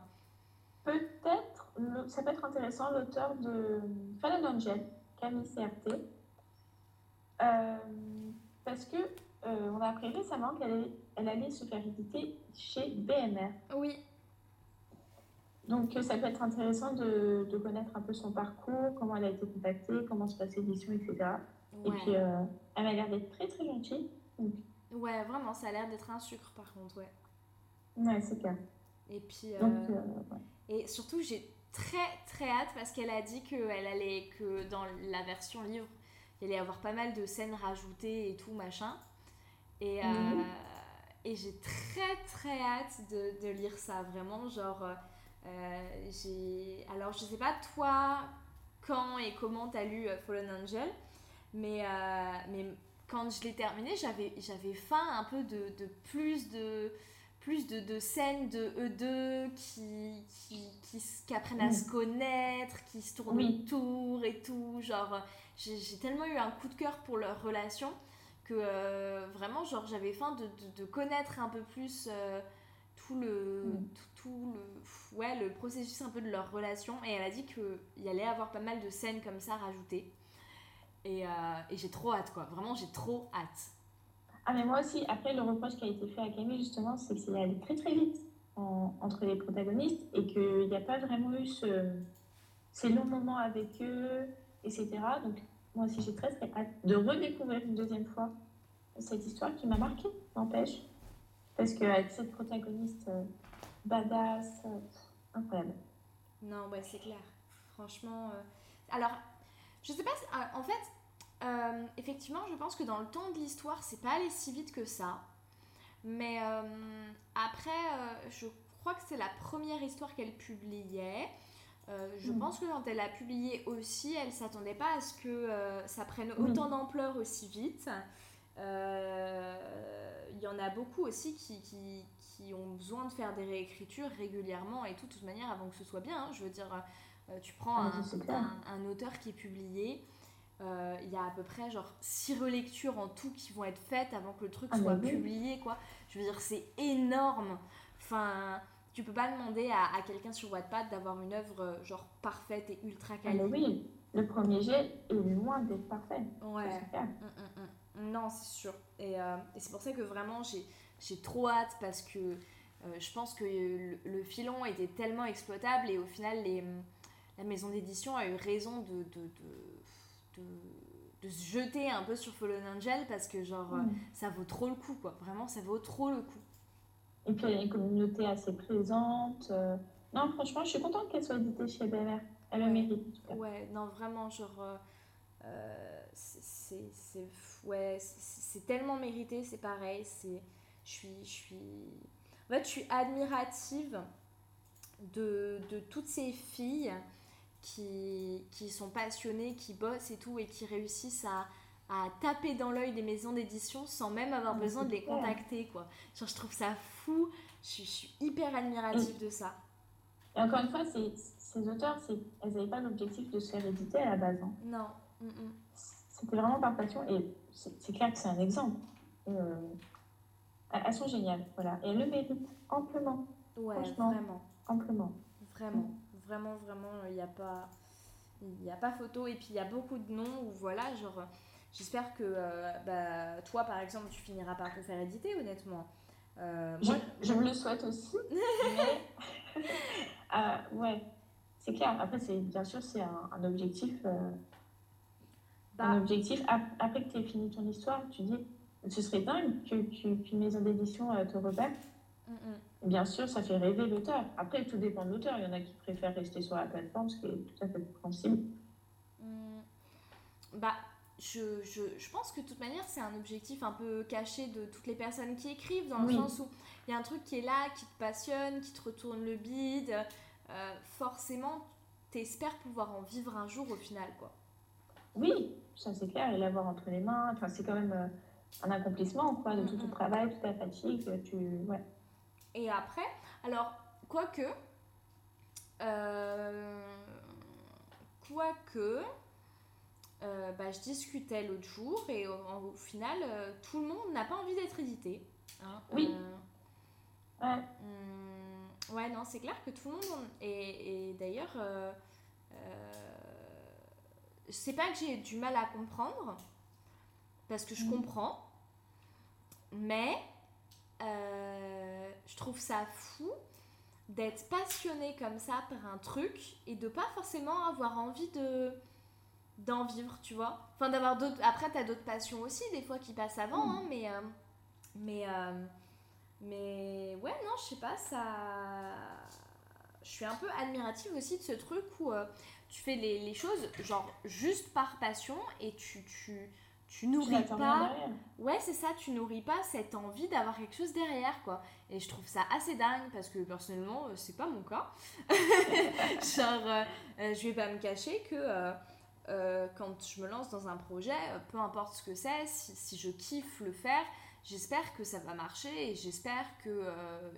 S2: Peut-être, ça peut être intéressant, l'auteur de Fallen Angel, Camille CRT. Euh, parce que euh, on a appris récemment qu'elle elle allait se faire éditer chez BMR.
S1: Oui,
S2: Donc, euh, ça peut être intéressant de, de connaître un peu son parcours, comment elle a été contactée, comment se passe l'édition, etc. Et puis, euh, elle m'a l'air d'être très très gentille. Donc,
S1: Ouais, vraiment, ça a l'air d'être un sucre par contre, ouais.
S2: ouais, c'est clair.
S1: Et puis. euh,
S2: Donc, euh, ouais.
S1: Et surtout, j'ai très très hâte parce qu'elle a dit que elle allait que dans la version livre, il allait y avoir pas mal de scènes rajoutées et tout machin. Et,
S2: Mhm.
S1: et j'ai très très hâte de, de lire ça vraiment. Genre, j'ai. Alors, je sais pas toi quand et comment t'as lu euh, Fallen Angel, mais, euh, mais quand je l'ai terminé, j'avais j'avais faim un peu de, de plus de plus de, de scènes de eux deux qui, qui, qui, qui apprennent à
S2: Mm.
S1: se connaître, qui se tournent
S2: Oui.
S1: autour et tout. Genre, j'ai j'ai tellement eu un coup de cœur pour leur relation que euh, vraiment, genre, j'avais faim de, de, de connaître un peu plus euh, tout le, mm. tout, le, ouais, le processus un peu de leur relation. Et elle a dit qu'il y allait avoir pas mal de scènes comme ça rajoutées. Et, euh, et j'ai trop hâte, quoi. Vraiment, j'ai trop hâte.
S2: Ah, mais moi aussi, après, le reproche qui a été fait à Camille, justement, c'est que c'est allé très très vite entre les protagonistes et qu'il n'y a pas vraiment eu ce, ces longs moments avec eux, etc. Donc, moi aussi, j'ai très très hâte de redécouvrir une deuxième fois cette histoire qui m'a marquée, n'empêche. Parce qu'avec cette protagoniste euh, badass, euh, incroyable.
S1: Non, ouais, c'est clair. Franchement. Euh, alors, je sais pas, en fait, effectivement, je pense que dans le temps de l'histoire, c'est pas allé si vite que ça. Mais après, je crois que c'est la première histoire qu'elle publiait. je mm. pense que quand elle a publié aussi, elle s'attendait pas à ce que ça prenne autant d'ampleur aussi vite. Il y en a beaucoup aussi qui, qui, qui, ont besoin de faire des réécritures régulièrement et tout, de toute manière, avant que ce soit bien. Hein. je veux dire, euh, tu prends un, un, auteur qui est publié, euh, il y a à peu près genre six relectures en tout qui vont être faites avant que le truc ah, soit publié, quoi. Je veux dire, c'est énorme. Enfin, tu peux pas demander à, à quelqu'un sur Wattpad d'avoir une œuvre euh, genre parfaite et ultra
S2: quali. Ah, oui, le premier jet est loin d'être parfait. Ouais.
S1: Non, c'est sûr. Et, euh, et c'est pour ça que vraiment j'ai trop hâte parce que euh, je pense que le, filon était tellement exploitable et au final les, la maison d'édition a eu raison de, de, de, de, se jeter un peu sur Fallen Angel parce que genre mm. ça vaut trop le coup quoi. Vraiment ça vaut trop le coup.
S2: Et puis il y a une communauté assez présente. Euh. Non, franchement, je suis contente qu'elle soit éditée chez BMR. Elle le mérite.
S1: Ouais, non, vraiment, genre. c'est ouais, c'est tellement mérité, c'est pareil. C'est, je suis, je suis, en fait, je suis admirative de, de toutes ces filles qui, qui, sont passionnées, qui bossent et tout, et qui réussissent à, à taper dans l'œil des maisons d'édition sans même avoir besoin de les contacter, quoi. Genre, je trouve ça fou. Je, suis hyper admirative de ça.
S2: Et encore une fois, ces, ces auteurs, elles n'avaient pas l'objectif de se faire éditer à la base. Hein.
S1: Non. Mm, mm.
S2: C'était vraiment par passion. Et c'est clair que c'est un exemple. Euh, elles sont géniales, voilà. Et elles le méritent amplement.
S1: Ouais, vraiment.
S2: Amplement.
S1: Vraiment, vraiment, vraiment, il n'y a pas... Il n'y a pas photo et puis il y a beaucoup de noms où voilà, genre, j'espère que euh, bah, toi par exemple tu finiras par te faire éditer honnêtement.
S2: Euh, moi... je, me le souhaite aussi. mais... ouais, c'est clair. Après, bien sûr, c'est un, un, objectif bah, un objectif. Après que tu aies fini ton histoire, tu dis, ce serait dingue qu'une maison d'édition te repère. Bien sûr, ça fait rêver l'auteur. Après, tout dépend de l'auteur. Il y en a qui préfèrent rester sur la plateforme, ce qui est tout à fait compréhensible.
S1: Mm. Bah, je, je, je, pense que de toute manière, c'est un objectif un peu caché de toutes les personnes qui écrivent, dans le sens où il y a un truc qui est là, qui te passionne, qui te retourne le bide. Euh, forcément, tu espères pouvoir en vivre un jour au final, quoi.
S2: Oui, ça c'est clair, et l'avoir entre les mains, enfin, c'est quand même euh, un accomplissement quoi, de tout ton travail, toute ta fatigue. Tu... Ouais.
S1: Et après, alors, quoique, euh, quoique, euh, bah, je discutais l'autre jour et au, final, euh, tout le monde n'a pas envie d'être édité. Hein,
S2: oui.
S1: ouais. Hmm, ouais, non, c'est clair que tout le monde. Et, et d'ailleurs c'est pas que j'ai du mal à comprendre, parce que je mm. comprends, mais euh, je trouve ça fou d'être passionné comme ça par un truc et de pas forcément avoir envie de d'en vivre, tu vois. Enfin, d'avoir d'autres... Après, t'as d'autres passions aussi, des fois, qui passent avant, mm. hein, mais... Euh, mais... Euh, mais... Ouais, non, je sais pas, ça... Je suis un peu admirative aussi de ce truc où tu fais les, les, choses genre juste par passion et tu, tu, tu nourris pas. Ouais, c'est ça, tu nourris pas cette envie d'avoir quelque chose derrière, quoi. Et je trouve ça assez dingue parce que personnellement, euh, c'est pas mon cas. genre, euh, euh, je vais pas me cacher que quand je me lance dans un projet, peu importe ce que c'est, si, si, je kiffe le faire, j'espère que ça va marcher et j'espère que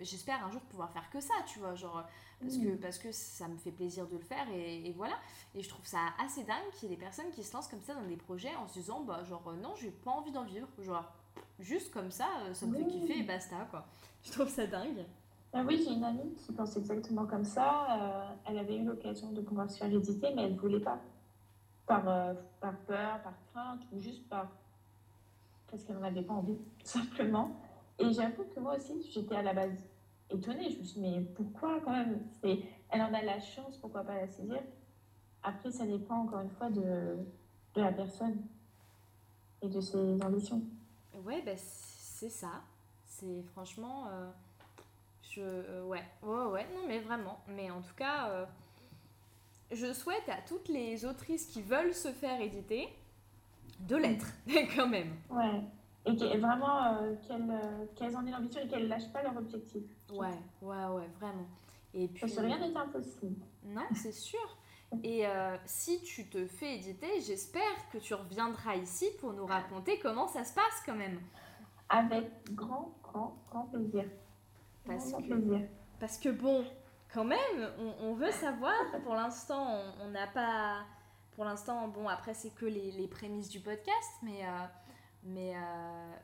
S1: j'espère un jour pouvoir faire que ça, tu vois. Genre, parce, que, mm. parce que ça me fait plaisir de le faire et, voilà. Et je trouve ça assez dingue qu'il y ait des personnes qui se lancent comme ça dans des projets en se disant, bah, genre, euh, non, j'ai pas envie d'en vivre. Genre, juste comme ça, euh, ça me fait kiffer et basta, quoi. Je trouve ça dingue.
S2: Ben oui, j'ai une amie qui pense exactement comme ça. Euh, elle avait eu l'occasion de pouvoir se faire éditer, mais elle ne voulait pas. Par, euh, par peur, par crainte, ou juste par... parce qu'elle n'en avait pas envie, tout simplement. Et j'avoue que moi aussi, j'étais à la base étonnée. Je me suis dit, mais pourquoi quand même? Elle en a la chance, pourquoi pas la saisir? Après, ça dépend encore une fois de, la personne et de ses ambitions.
S1: Ouais, ben c'est ça. C'est franchement. Euh, je, euh, ouais, ouais, ouais, non, mais vraiment. Mais en tout cas, euh, je souhaite à toutes les autrices qui veulent se faire éditer de l'être, quand même.
S2: Ouais. Et vraiment qu'elles en aient l'ambition et qu'elles ne lâchent pas leur objectif.
S1: Ouais, ouais, ouais, vraiment. Et puis,
S2: Parce que rien n'est impossible.
S1: Non, c'est sûr. Et si tu te fais éditer, j'espère que tu reviendras ici pour nous raconter comment ça se passe quand même.
S2: Avec grand, grand, grand plaisir.
S1: Parce, que, parce que bon, quand même, on, veut savoir. Pour l'instant, on n'a pas. Pour l'instant, bon, après, c'est que les, les, prémices du podcast, mais, euh, mais euh,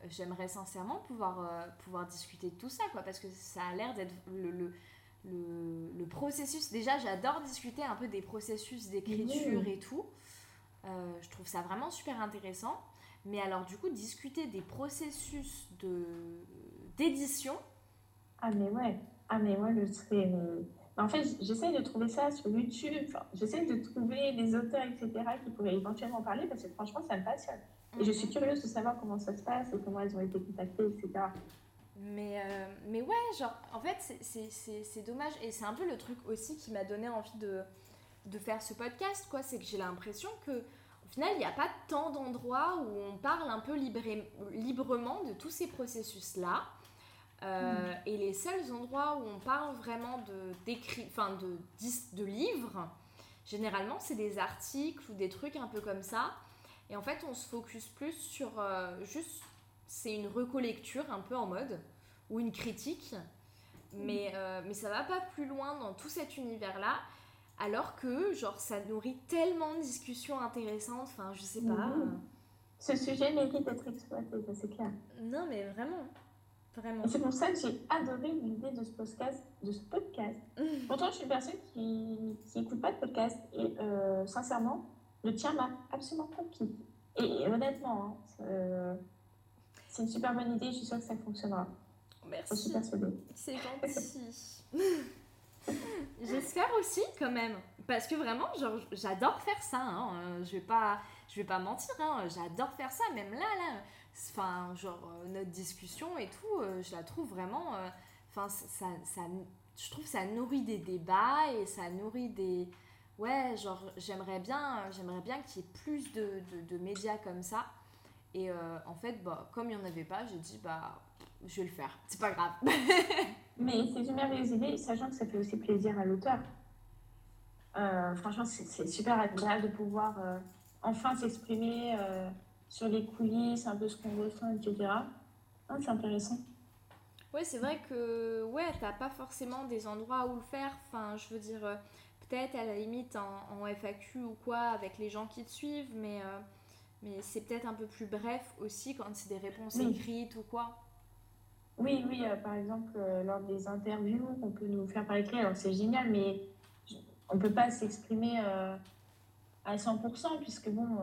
S1: j'aimerais sincèrement pouvoir, euh, pouvoir discuter de tout ça, quoi, parce que ça a l'air d'être le, le, le, le, processus. Déjà, j'adore discuter un peu des processus d'écriture et tout. je trouve ça vraiment super intéressant. Mais alors, du coup, discuter des processus de d'édition,
S2: ah, mais ouais. Ah, mais moi, je serais. En fait, j'essaie de trouver ça sur YouTube. Enfin, j'essaie de trouver des auteurs, etc., qui pourraient éventuellement parler parce que franchement, ça me passionne. Et je suis mhm. curieuse de savoir comment ça se passe et comment elles ont été contactées, etc.
S1: Mais, euh, mais ouais, genre, en fait, c'est dommage. Et c'est un peu le truc aussi qui m'a donné envie de, de faire ce podcast, quoi. C'est que j'ai l'impression que, au final, il n'y a pas tant d'endroits où on parle un peu librement de tous ces processus-là. Euh, et les seuls endroits où on parle vraiment de, enfin de, de livres, généralement, c'est des articles ou des trucs un peu comme ça. Et en fait, on se focus plus sur euh, juste, c'est une recollecture un peu en mode, ou une critique. Mais, euh, mais ça va pas plus loin dans tout cet univers-là. Alors que, genre, ça nourrit tellement de discussions intéressantes. Enfin, je sais pas.
S2: Ce sujet mérite d'être exploité, ça c'est clair.
S1: Non, mais vraiment.
S2: C'est pour ça que j'ai adoré l'idée de ce podcast. De ce podcast. Pourtant, je suis une personne qui n'écoute pas de podcast et euh, sincèrement, le tien m'a absolument conquis. Et, honnêtement, hein, euh, c'est une super bonne idée. Je suis sûre que ça fonctionnera.
S1: Merci. C'est gentil. J'espère aussi quand même. Parce que vraiment, j'adore faire ça. Hein. Je vais pas, je vais pas mentir. Hein. J'adore faire ça. Même là, là Enfin, genre, euh, notre discussion et tout, euh, je la trouve vraiment. Euh, enfin, ça, ça, je trouve ça nourrit des débats et ça nourrit des. Ouais, genre, j'aimerais bien, j'aimerais bien qu'il y ait plus de, de, médias comme ça. Et en fait, bah, comme il n'y en avait pas, j'ai dit, bah, je vais le faire. C'est pas grave.
S2: Mais c'est une merveilleuse idée, sachant que ça fait aussi plaisir à l'auteur. franchement, c'est super agréable de pouvoir enfin s'exprimer sur les coulisses, un peu ce qu'on ressent, etc. Ah, c'est intéressant.
S1: Ouais, c'est vrai que ouais, t'as pas forcément des endroits où le faire. Enfin, je veux dire, euh, peut-être à la limite en, FAQ ou quoi avec les gens qui te suivent, mais, euh, mais c'est peut-être un peu plus bref aussi quand c'est des réponses écrites ou quoi.
S2: Oui, oui, euh, par exemple, lors des interviews, on peut nous faire par écrit, alors c'est génial, mais on peut pas s'exprimer à 100%, puisque bon,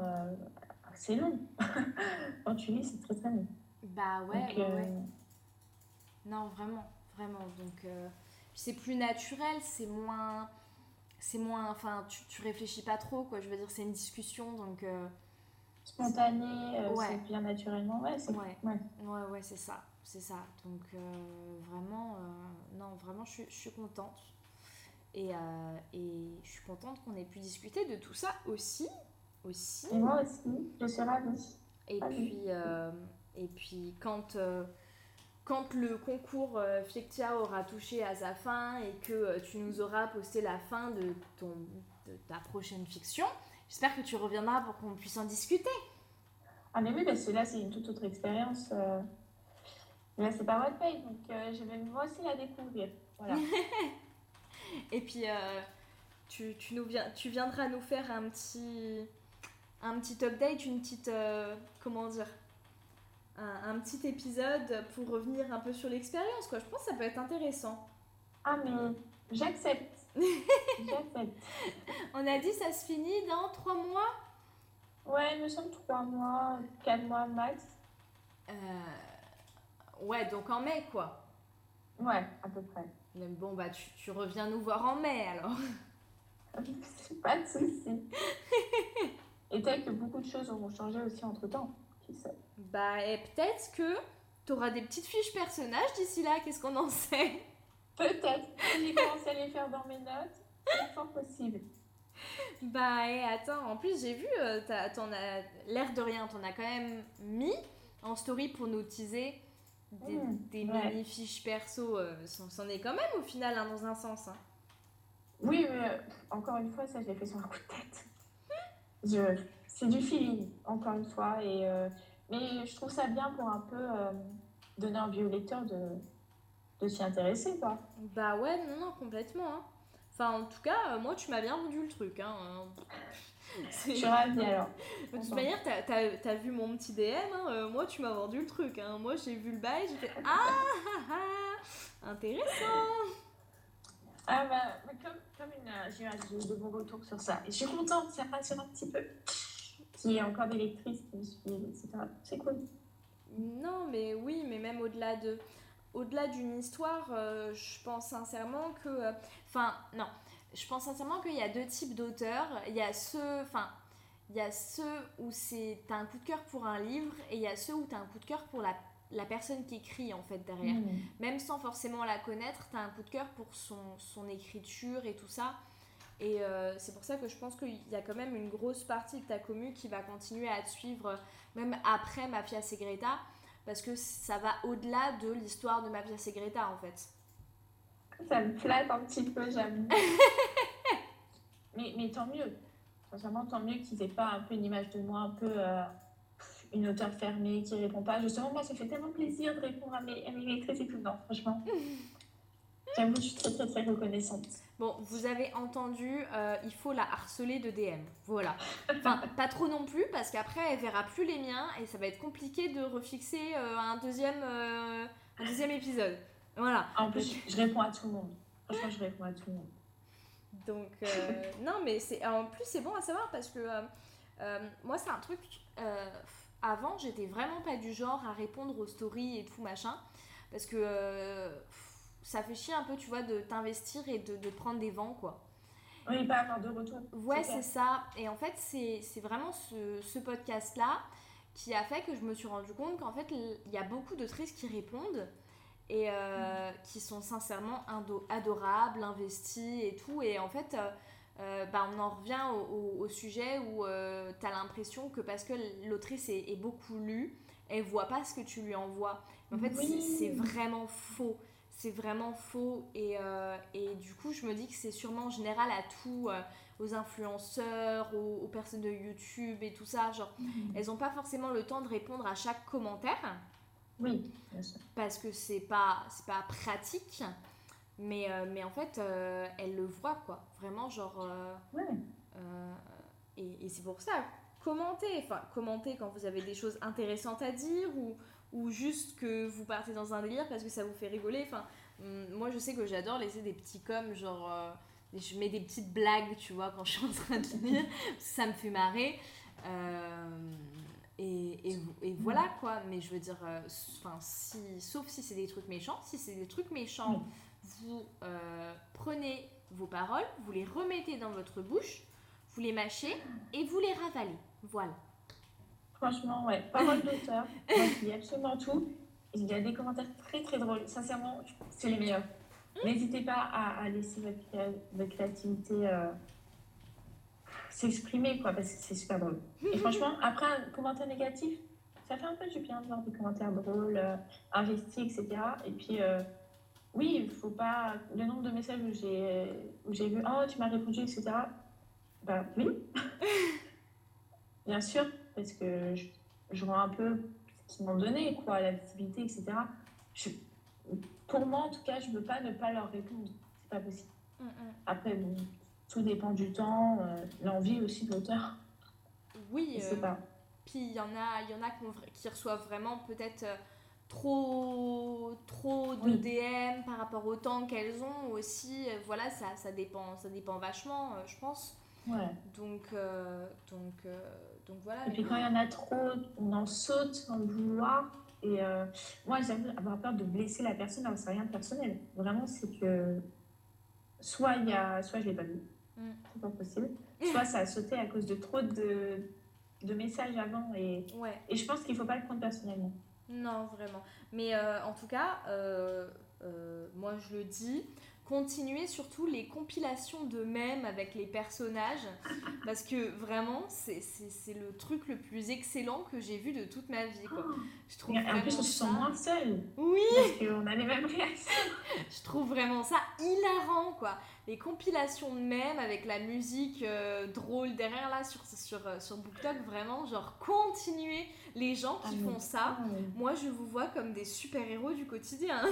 S2: c'est long. Quand tu lis, c'est très très long.
S1: Bah ouais, euh, Non, vraiment, vraiment. Donc, euh, c'est plus naturel, c'est moins. C'est moins. Enfin, tu, tu réfléchis pas trop, quoi. Je veux dire, c'est une discussion, donc. Euh,
S2: Spontané, c'est bien naturellement, ouais.
S1: Ouais. ouais, ouais, ouais c'est ça. C'est ça. Donc, vraiment, non, vraiment, je, je suis contente. Et, et je suis contente qu'on ait pu discuter de tout ça aussi aussi.
S2: Et moi aussi, je suis ravie.
S1: Et puis, euh, et puis quand, euh, quand le concours euh, aura touché à sa fin et que euh, tu nous auras posté la fin de, ton, de ta prochaine fiction, j'espère que tu reviendras pour qu'on puisse en discuter.
S2: Ah mais oui, parce que là, c'est une toute autre expérience. Là, c'est pas Wattpay, donc je vais moi aussi la découvrir. Voilà.
S1: et puis, tu, tu, nous viens, tu viendras nous faire un petit un petit update, une petite. Euh, comment dire un, petit épisode pour revenir un peu sur l'expérience, quoi. Je pense que ça peut être intéressant.
S2: Ah, mais j'accepte. j'accepte.
S1: On a dit ça se finit dans trois mois?
S2: Ouais, nous sommes trois mois, quatre mois max.
S1: Euh, Ouais, donc en mai, quoi.
S2: Ouais, à peu près.
S1: Mais bon, bah, tu, tu reviens nous voir en mai, alors.
S2: Pas de soucis. Et peut-être que beaucoup de choses auront changé aussi entre temps. Qui sait
S1: Bah, et peut-être que t'auras des petites fiches personnages d'ici là, qu'est-ce qu'on en sait?
S2: Peut-être. J'ai commencé à les faire dans mes notes. C'est fort possible.
S1: Bah, et attends, en plus, j'ai vu, euh, t'en as l'air de rien, t'en as quand même mis en story pour nous teaser des,
S2: Mmh,
S1: des
S2: ouais.
S1: mini-fiches perso. euh, c'en est quand même au final, hein, dans un sens. hein.
S2: Oui, mais euh, encore une fois, ça, je l'ai fait sur un coup de tête. Je... C'est du feeling, encore une fois. Et, euh, Mais je trouve ça bien pour un peu donner envie au lecteur de, de s'y intéresser, quoi.
S1: Bah ouais, non, non, complètement. hein. Enfin, en tout cas, moi, tu m'as bien vendu le truc. Hein.
S2: Je suis ravie, alors.
S1: De toute manière, t'as, t'as- t'as vu mon petit DM, hein, euh, moi tu m'as vendu le truc. Hein. Moi j'ai vu le bail, j'ai fait Ah ah, ah, Intéressant
S2: Ah bah, comme, comme une, euh, j'ai eu de bons retours sur ça. Et je suis contente, ça rassure un petit peu. Qu'il y ait encore des lectrices qui me suivent, etc. C'est cool.
S1: Non, mais oui, mais même au-delà de. Au-delà d'une histoire, euh, je pense sincèrement que. Enfin, non. Je pense sincèrement qu'il y a deux types d'auteurs. Il y a ceux. Enfin. Il y a ceux où c'est t'as un coup de cœur pour un livre et il y a ceux où t'as un coup de cœur pour la, la personne qui écrit en fait derrière.
S2: Mm.
S1: même sans forcément la connaître, tu as un coup de cœur pour son, son écriture et tout ça. Et euh, c'est pour ça que je pense qu'il y a quand même une grosse partie de ta commu qui va continuer à te suivre, même après Mafia Segreta, parce que ça va au-delà de l'histoire de Mafia Segreta en fait.
S2: Ça me flatte un petit peu, j'aime. mais, mais tant mieux. Sincèrement, tant mieux qu'ils aient pas un peu une image de moi, un peu euh, une auteure fermée qui répond pas. Justement, moi, ça fait tellement plaisir de répondre à mes, à mes lectrices et tout. Non, franchement. J'avoue, je suis très, très, très reconnaissante.
S1: Bon, vous avez entendu, euh, il faut la harceler de DM. Voilà. Enfin, pas trop non plus, parce qu'après, elle verra plus les miens et ça va être compliqué de refixer euh, un, deuxième, un deuxième épisode. Voilà.
S2: En plus, je, réponds à tout le monde. Franchement, je réponds à tout le monde.
S1: Donc, euh, non, mais c'est en plus, c'est bon à savoir parce que euh, euh, moi, c'est un truc. euh, avant, j'étais vraiment pas du genre à répondre aux stories et tout machin. Parce que euh, ça fait chier un peu, tu vois, de t'investir et de, de prendre des vents, quoi.
S2: Oui, pas avoir de retour.
S1: Ouais,
S2: C'est
S1: c'est ça. Et en fait, c'est c'est vraiment ce, ce podcast-là qui a fait que je me suis rendu compte qu'en fait, il y a beaucoup d'autrices qui répondent et euh, qui sont sincèrement adorables, investies et tout. Et en fait, euh, euh, bah, on en revient au, au- au sujet où tu as l'impression que parce que l'autrice est, est beaucoup lue, elle voit pas ce que tu lui envoies. Mais en fait, c'est-
S2: Oui.
S1: c'est vraiment faux. C'est vraiment faux. Et, euh, et du coup, je me dis que c'est sûrement général à tout, euh, aux influenceurs, aux, aux personnes de YouTube et tout ça. Genre, elles n'ont pas forcément le temps de répondre à chaque commentaire
S2: Oui, bien sûr.
S1: parce que c'est pas, c'est pas pratique. Mais, euh, mais en fait, euh, elles le voient, quoi. Vraiment, genre. euh,
S2: Ouais.
S1: et et c'est pour ça, commentez. Enfin, commentez quand vous avez des choses intéressantes à dire ou, ou juste que vous partez dans un délire parce que ça vous fait rigoler. Enfin, hum, moi, je sais que j'adore laisser des petits coms, genre. je mets des petites blagues, tu vois, quand je suis en train de lire. ça me fait marrer. Euh, et, et, et voilà quoi, mais je veux dire, euh, si, sauf si c'est des trucs méchants, si c'est des trucs méchants, vous euh, prenez vos paroles, vous les remettez dans votre bouche, vous les mâchez et vous les ravalez. Voilà.
S2: Franchement, ouais. Parole d'auteur. Moi, je lis absolument tout. Il y a des commentaires très, très drôles. Sincèrement, c'est les meilleurs. N'hésitez pas à, à laisser votre, créa- votre créativité euh, s'exprimer, quoi, parce que c'est super drôle. Et franchement, après un commentaire négatif, ça fait un peu du bien de voir des commentaires drôles, euh, investis, etc. Et puis, euh, oui, il faut pas. Le nombre de messages où j'ai où j'ai vu Oh, tu m'as répondu, etc. Bah oui. Bien sûr, parce que je, je vois un peu ce qu'ils m'ont donné, quoi, la visibilité, etc. Je, pour moi, en tout cas, je ne veux pas ne pas leur répondre. C'est pas possible. Après, bon, tout dépend du temps, euh, l'envie aussi de l'auteur.
S1: Oui,
S2: Je sais
S1: euh,
S2: pas.
S1: puis il y en a, y en a qui, reçoivent vraiment peut-être euh, trop, trop de DM par rapport au temps qu'elles ont aussi. Voilà, ça, ça, dépend, ça dépend vachement, je pense.
S2: Ouais.
S1: Donc, donc, donc voilà.
S2: Et puis quand il y en a trop, on en saute sans le vouloir. Et moi, j'aime avoir peur de blesser la personne, alors c'est rien de personnel. Vraiment, c'est que soit, il y a, soit je ne l'ai pas vu, mm. c'est pas possible, soit ça a sauté à cause de trop de, de messages avant. Et,
S1: ouais.
S2: et je pense qu'il ne faut pas le prendre personnellement.
S1: Non, vraiment. Mais euh, en tout cas, euh, euh, moi je le dis, continuer surtout les compilations de mèmes avec les personnages parce que vraiment c'est le truc le plus excellent que j'ai vu de toute ma vie quoi.
S2: Je trouve en plus on se sent moins seul.
S1: Oui.
S2: Parce qu'on a les mêmes réactions.
S1: Je trouve vraiment ça hilarant quoi. Les compilations de mèmes avec la musique euh, drôle derrière là sur, sur, euh, sur BookTok vraiment genre continuer les gens qui ah font ça. Ah moi je vous vois comme des super-héros du quotidien.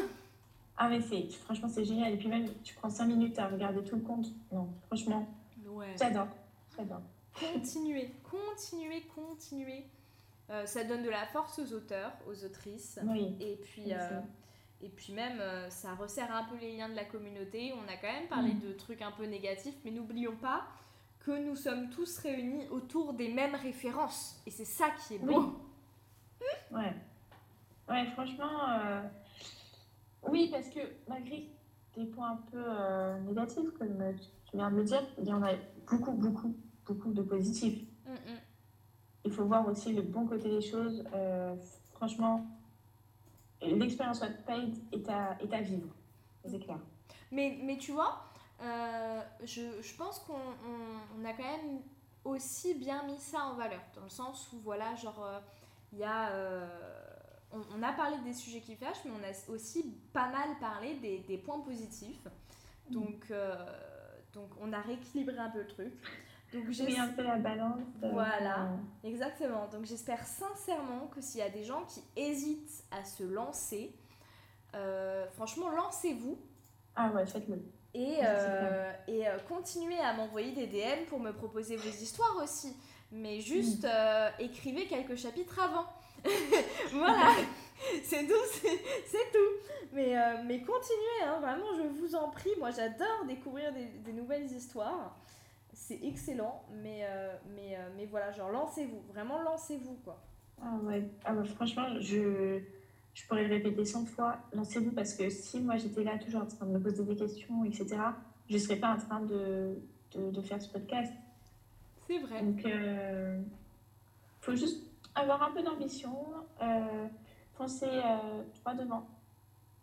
S2: Ah, mais c'est, franchement, c'est génial. Et puis même, tu prends 5 minutes à regarder tout le compte. Non, franchement,
S1: ouais.
S2: j'adore. J'adore.
S1: Continuez, continuez, continuez. Euh, ça donne de la force aux auteurs, aux autrices.
S2: Oui.
S1: Et puis, euh, et puis même, euh, ça resserre un peu les liens de la communauté. On a quand même parlé mm. de trucs un peu négatifs, mais n'oublions pas que nous sommes tous réunis autour des mêmes références. Et c'est ça qui est beau.
S2: Ouais. Ouais, franchement oui, parce que malgré des points un peu euh, négatifs, comme tu viens de le dire, il y en a beaucoup, beaucoup, beaucoup de positifs. Mm, mm. Il faut voir aussi le bon côté des choses. Euh, franchement, l'expérience Wattpad est à, est à vivre, c'est clair.
S1: Mais, mais tu vois, euh, je, je, pense qu'on on, a quand même aussi bien mis ça en valeur, dans le sens où, voilà, genre, il y a on, a parlé des sujets qui fâchent, mais on a aussi pas mal parlé des, points positifs. Donc, euh, donc, on a rééquilibré un peu le truc.
S2: Donc, j'ai un peu la balance.
S1: Euh, voilà, exactement. Donc, j'espère sincèrement que s'il y a des gens qui hésitent à se lancer, euh, franchement, lancez-vous.
S2: Ah ouais, faites-le.
S1: Et, et continuez à m'envoyer des DM pour me proposer vos histoires aussi. Mais juste mm. écrivez quelques chapitres avant. voilà, c'est tout, c'est tout. Mais, euh, mais continuez, hein, vraiment, je vous en prie. Moi, j'adore découvrir des, nouvelles histoires. C'est excellent, mais, euh, mais, euh, mais voilà, genre, lancez-vous, vraiment, lancez-vous, quoi.
S2: Ah ouais, ah franchement, je, je pourrais le répéter 100 fois, lancez-vous, parce que si moi j'étais là toujours en train de me poser des questions, etc., je ne serais pas en train de, de, de faire ce podcast.
S1: C'est vrai.
S2: Donc, il faut juste avoir un peu d'ambition, euh, foncer euh, droit devant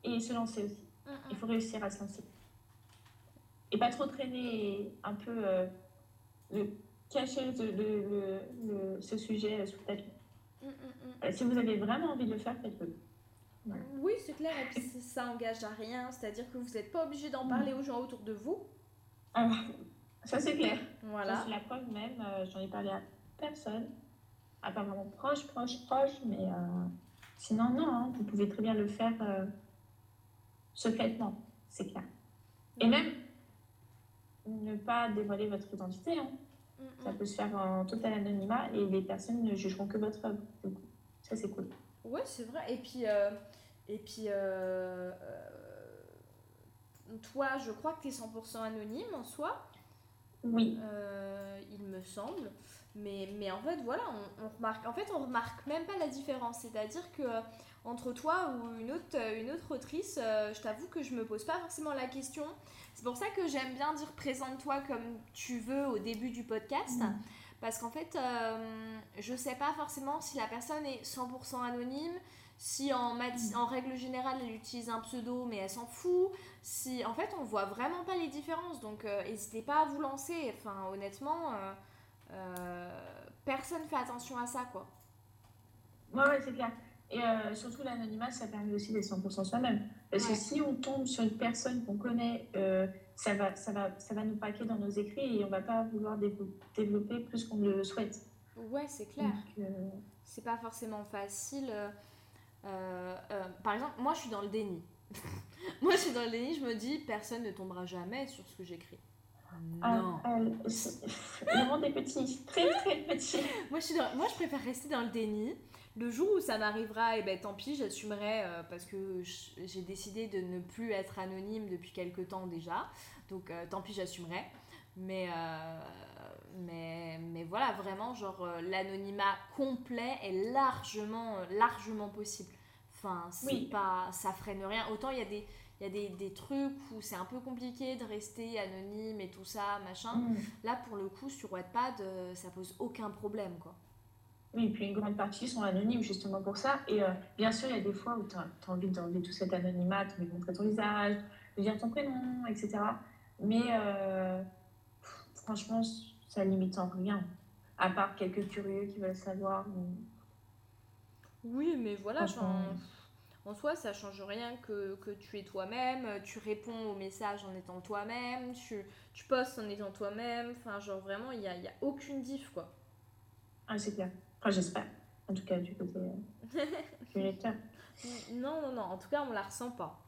S2: et se lancer aussi. Mm. Il faut réussir à se lancer. Et pas trop traîner un peu euh, le, cacher le, ce sujet sous le tapis. Mm, si vous avez vraiment envie de le faire, faites-le.
S1: Oui, c'est clair, et puis ça engage à rien, c'est-à-dire que vous n'êtes pas obligé d'en parler aux gens autour de vous.
S2: Ah, ça c'est clair.
S1: Voilà.
S2: C'est la preuve même, j'en ai parlé à personne à pas vraiment proche, proche, proche, mais euh, sinon, non, hein, vous pouvez très bien le faire euh, secrètement, c'est clair. Et même ne pas dévoiler votre identité. Hein. Ça peut se faire en total anonymat et les personnes ne jugeront que votre œuvre. Ça, c'est cool.
S1: Ouais, c'est vrai. Et puis, euh, et puis toi, je crois que tu es 100% anonyme en soi.
S2: Oui.
S1: il me semble. Mais, mais en fait, voilà, on, remarque, en fait, on remarque même pas la différence. C'est-à-dire que euh, entre toi ou une autre, euh, une autre autrice, euh, je t'avoue que je me pose pas forcément la question. C'est pour ça que j'aime bien dire présente-toi comme tu veux au début du podcast. Mm. Parce qu'en fait, je sais pas forcément si la personne est 100% anonyme, si en, mm. en règle générale elle utilise un pseudo mais elle s'en fout. Si, en fait, on voit vraiment pas les différences. Donc, n'hésitez pas à vous lancer. Enfin, honnêtement. Euh, personne fait attention à ça, quoi.
S2: Ouais, ouais, c'est clair. Et euh, surtout, l'anonymat, ça permet aussi d'être 100% soi-même. Parce que si on tombe sur une personne qu'on connaît, euh, ça, va, ça, va, ça va nous paquer dans nos écrits et on va pas vouloir développer plus qu'on le souhaite.
S1: Ouais, c'est clair. C'est pas forcément facile. par exemple, moi, je suis dans le déni. moi, je suis dans le déni, je me dis, personne ne tombera jamais sur ce que j'écris.
S2: Ah, non. Le monde est petit, très très petit.
S1: moi, je suis moi, je préfère rester dans le déni. Le jour où ça m'arrivera, et eh ben tant pis, j'assumerai euh, parce que j'ai décidé de ne plus être anonyme depuis quelques temps déjà. Donc euh, tant pis, j'assumerai. Mais, euh, mais, mais voilà, vraiment, genre l'anonymat complet est largement, largement possible. Enfin, c'est pas, ça freine rien. Autant il y a des, il y a des, des, trucs où c'est un peu compliqué de rester anonyme et tout ça, machin. Mm. Là, pour le coup, sur Wattpad, ça pose aucun problème, quoi.
S2: Oui, puis une grande partie sont anonymes justement pour ça. Et euh, bien sûr, il y a des fois où tu as, envie d'enlever tout cet anonymat, de montrer ton visage, de dire ton prénom, etc. Mais euh, franchement, ça limite en rien. À part quelques curieux qui veulent savoir.
S1: Oui, mais voilà, en soi, ça change rien que, que tu es toi-même, tu réponds aux messages en étant toi-même, tu, tu postes en étant toi-même. Enfin, genre vraiment, il n'y a, y a aucune diff, quoi.
S2: Ah, c'est clair j'espère. En tout cas, du côté euh, du lecteur.
S1: Non, non, non. En tout cas, on la ressent pas.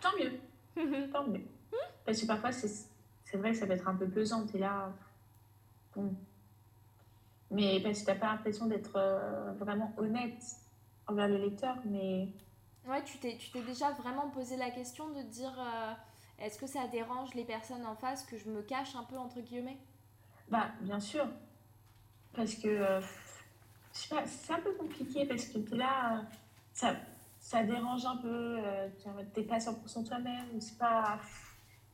S2: Tant mieux. Tant mieux. Parce que parfois, c'est vrai que ça peut être un peu pesant. Et là, bon. Mais parce que t'as pas l'impression d'être euh, vraiment honnête envers le lecteur, mais...
S1: Ouais, tu t'es déjà vraiment posé la question de dire euh, est-ce que ça dérange les personnes en face que je me cache un peu entre guillemets?
S2: Bah, bien sûr. Parce que euh, c'est un peu compliqué parce que là, ça, ça dérange un peu. Euh, tu n'es pas 100% toi-même. C'est pas.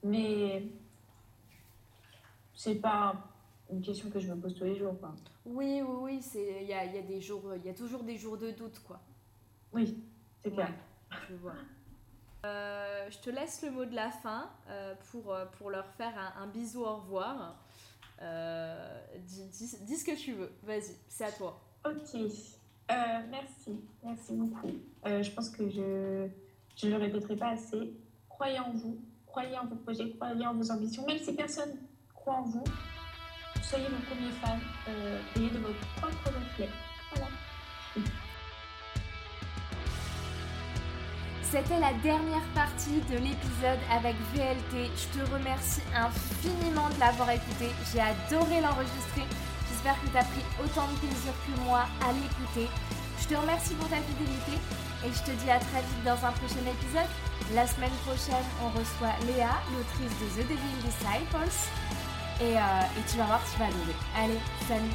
S2: Mais c'est pas une question que je me pose tous les jours. Quoi.
S1: Oui, oui, oui. Il y a, y, a des jours, y a toujours des jours de doute. quoi.
S2: Oui, c'est clair.
S1: je vois. Euh, je te laisse le mot de la fin pour, pour leur faire un, un bisou au revoir. Euh, dis, dis, ce que tu veux. Vas-y, c'est à toi.
S2: Ok. Euh, merci. Merci beaucoup. Euh, je pense que je ne le répéterai pas assez. Croyez en vous. Croyez en vos projets. Croyez en vos ambitions. Même si personne croit en vous, soyez vos premiers fans. ayez de votre propre reflet. Voilà.
S1: C'était la dernière partie de l'épisode avec VLT. Je te remercie infiniment de l'avoir écouté. J'ai adoré l'enregistrer. J'espère que tu as pris autant de plaisir que moi à l'écouter. Je te remercie pour ta fidélité et je te dis à très vite dans un prochain épisode. La semaine prochaine, on reçoit Léa, l'autrice de The Devil Disciples. Et, euh, et tu vas voir, tu vas adorer. Allez, salut